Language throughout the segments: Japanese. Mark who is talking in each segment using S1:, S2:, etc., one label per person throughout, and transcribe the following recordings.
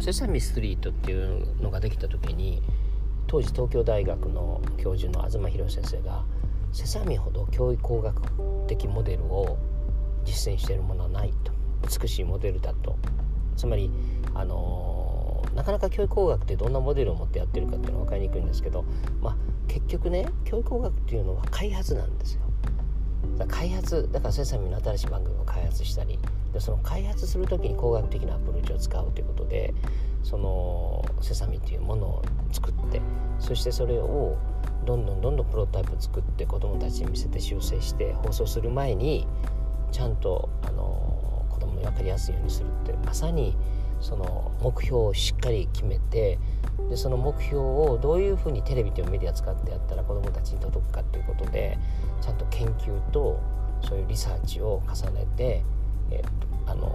S1: セサミストリートっていうのができた時に当時東京大学の教授の東博先生がセサミほど教育工学的モデルを実践しているものはないと美しいモデルだとつまりあの、なかなか教育工学ってどんなモデルを持ってやってるかっていうのは分かりにくいんですけど、まあ、結局ね教育工学っていうのは開発なんですよ。開発だからセサミの新しい番組を開発したりでその開発する時に工学的なアプローチを使うということでそのセサミっていうものを作ってそしてそれをどんどんどんどんプロトタイプ作って子どもたちに見せて修正して放送する前にちゃんとあの子どもに分かりやすいようにするってまさにその目標をしっかり決めてでその目標をどういうふうにテレビというメディア使ってやったら子どもたちに届くかということでちゃんと研究とそういうリサーチを重ねて、えあの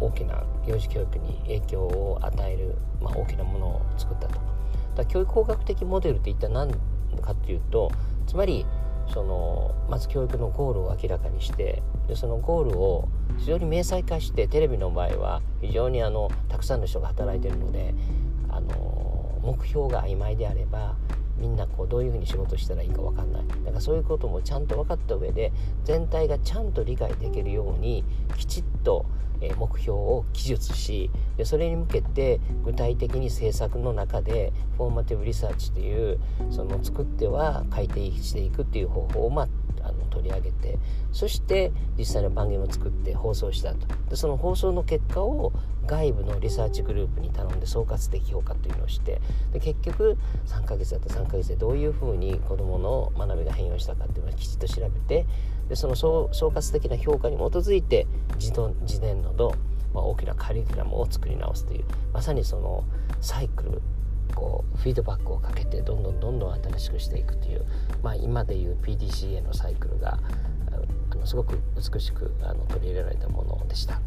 S1: 大きな幼児教育に影響を与える、まあ、大きなものを作ったと。だ教育工学的モデルって一体何かっていうとつまりそのまず教育のゴールを明らかにしてでそのゴールを非常に明細化してテレビの場合は非常にあのたくさんの人が働いてるのであの目標が曖昧であればみんなこうどういうふうに仕事したらいいか分かんない。だからそういうこともちゃんと分かった上で全体がちゃんと理解できるようにきちっと目標を記述してそれに向けて具体的に政策の中で formative research というその作っては改定していくっていう方法をまあ取り上げてそして実際の番組を作って放送したと。でその放送の結果を外部のリサーチグループに頼んで総括的評価というのをしてで結局3ヶ月だった。3ヶ月でどういうふうに子どもの学びが変容したかっていうのをきちっと調べてでその総括的な評価に基づいて自自伝の度、まあ、大きなカリキュラムを作り直すというまさにそのサイクルこうフィードバックをかけてどんどんどんどん新しくしていくという、まあ、今でいう PDCA のサイクルがあのすごく美しくあの取り入れられたものでした。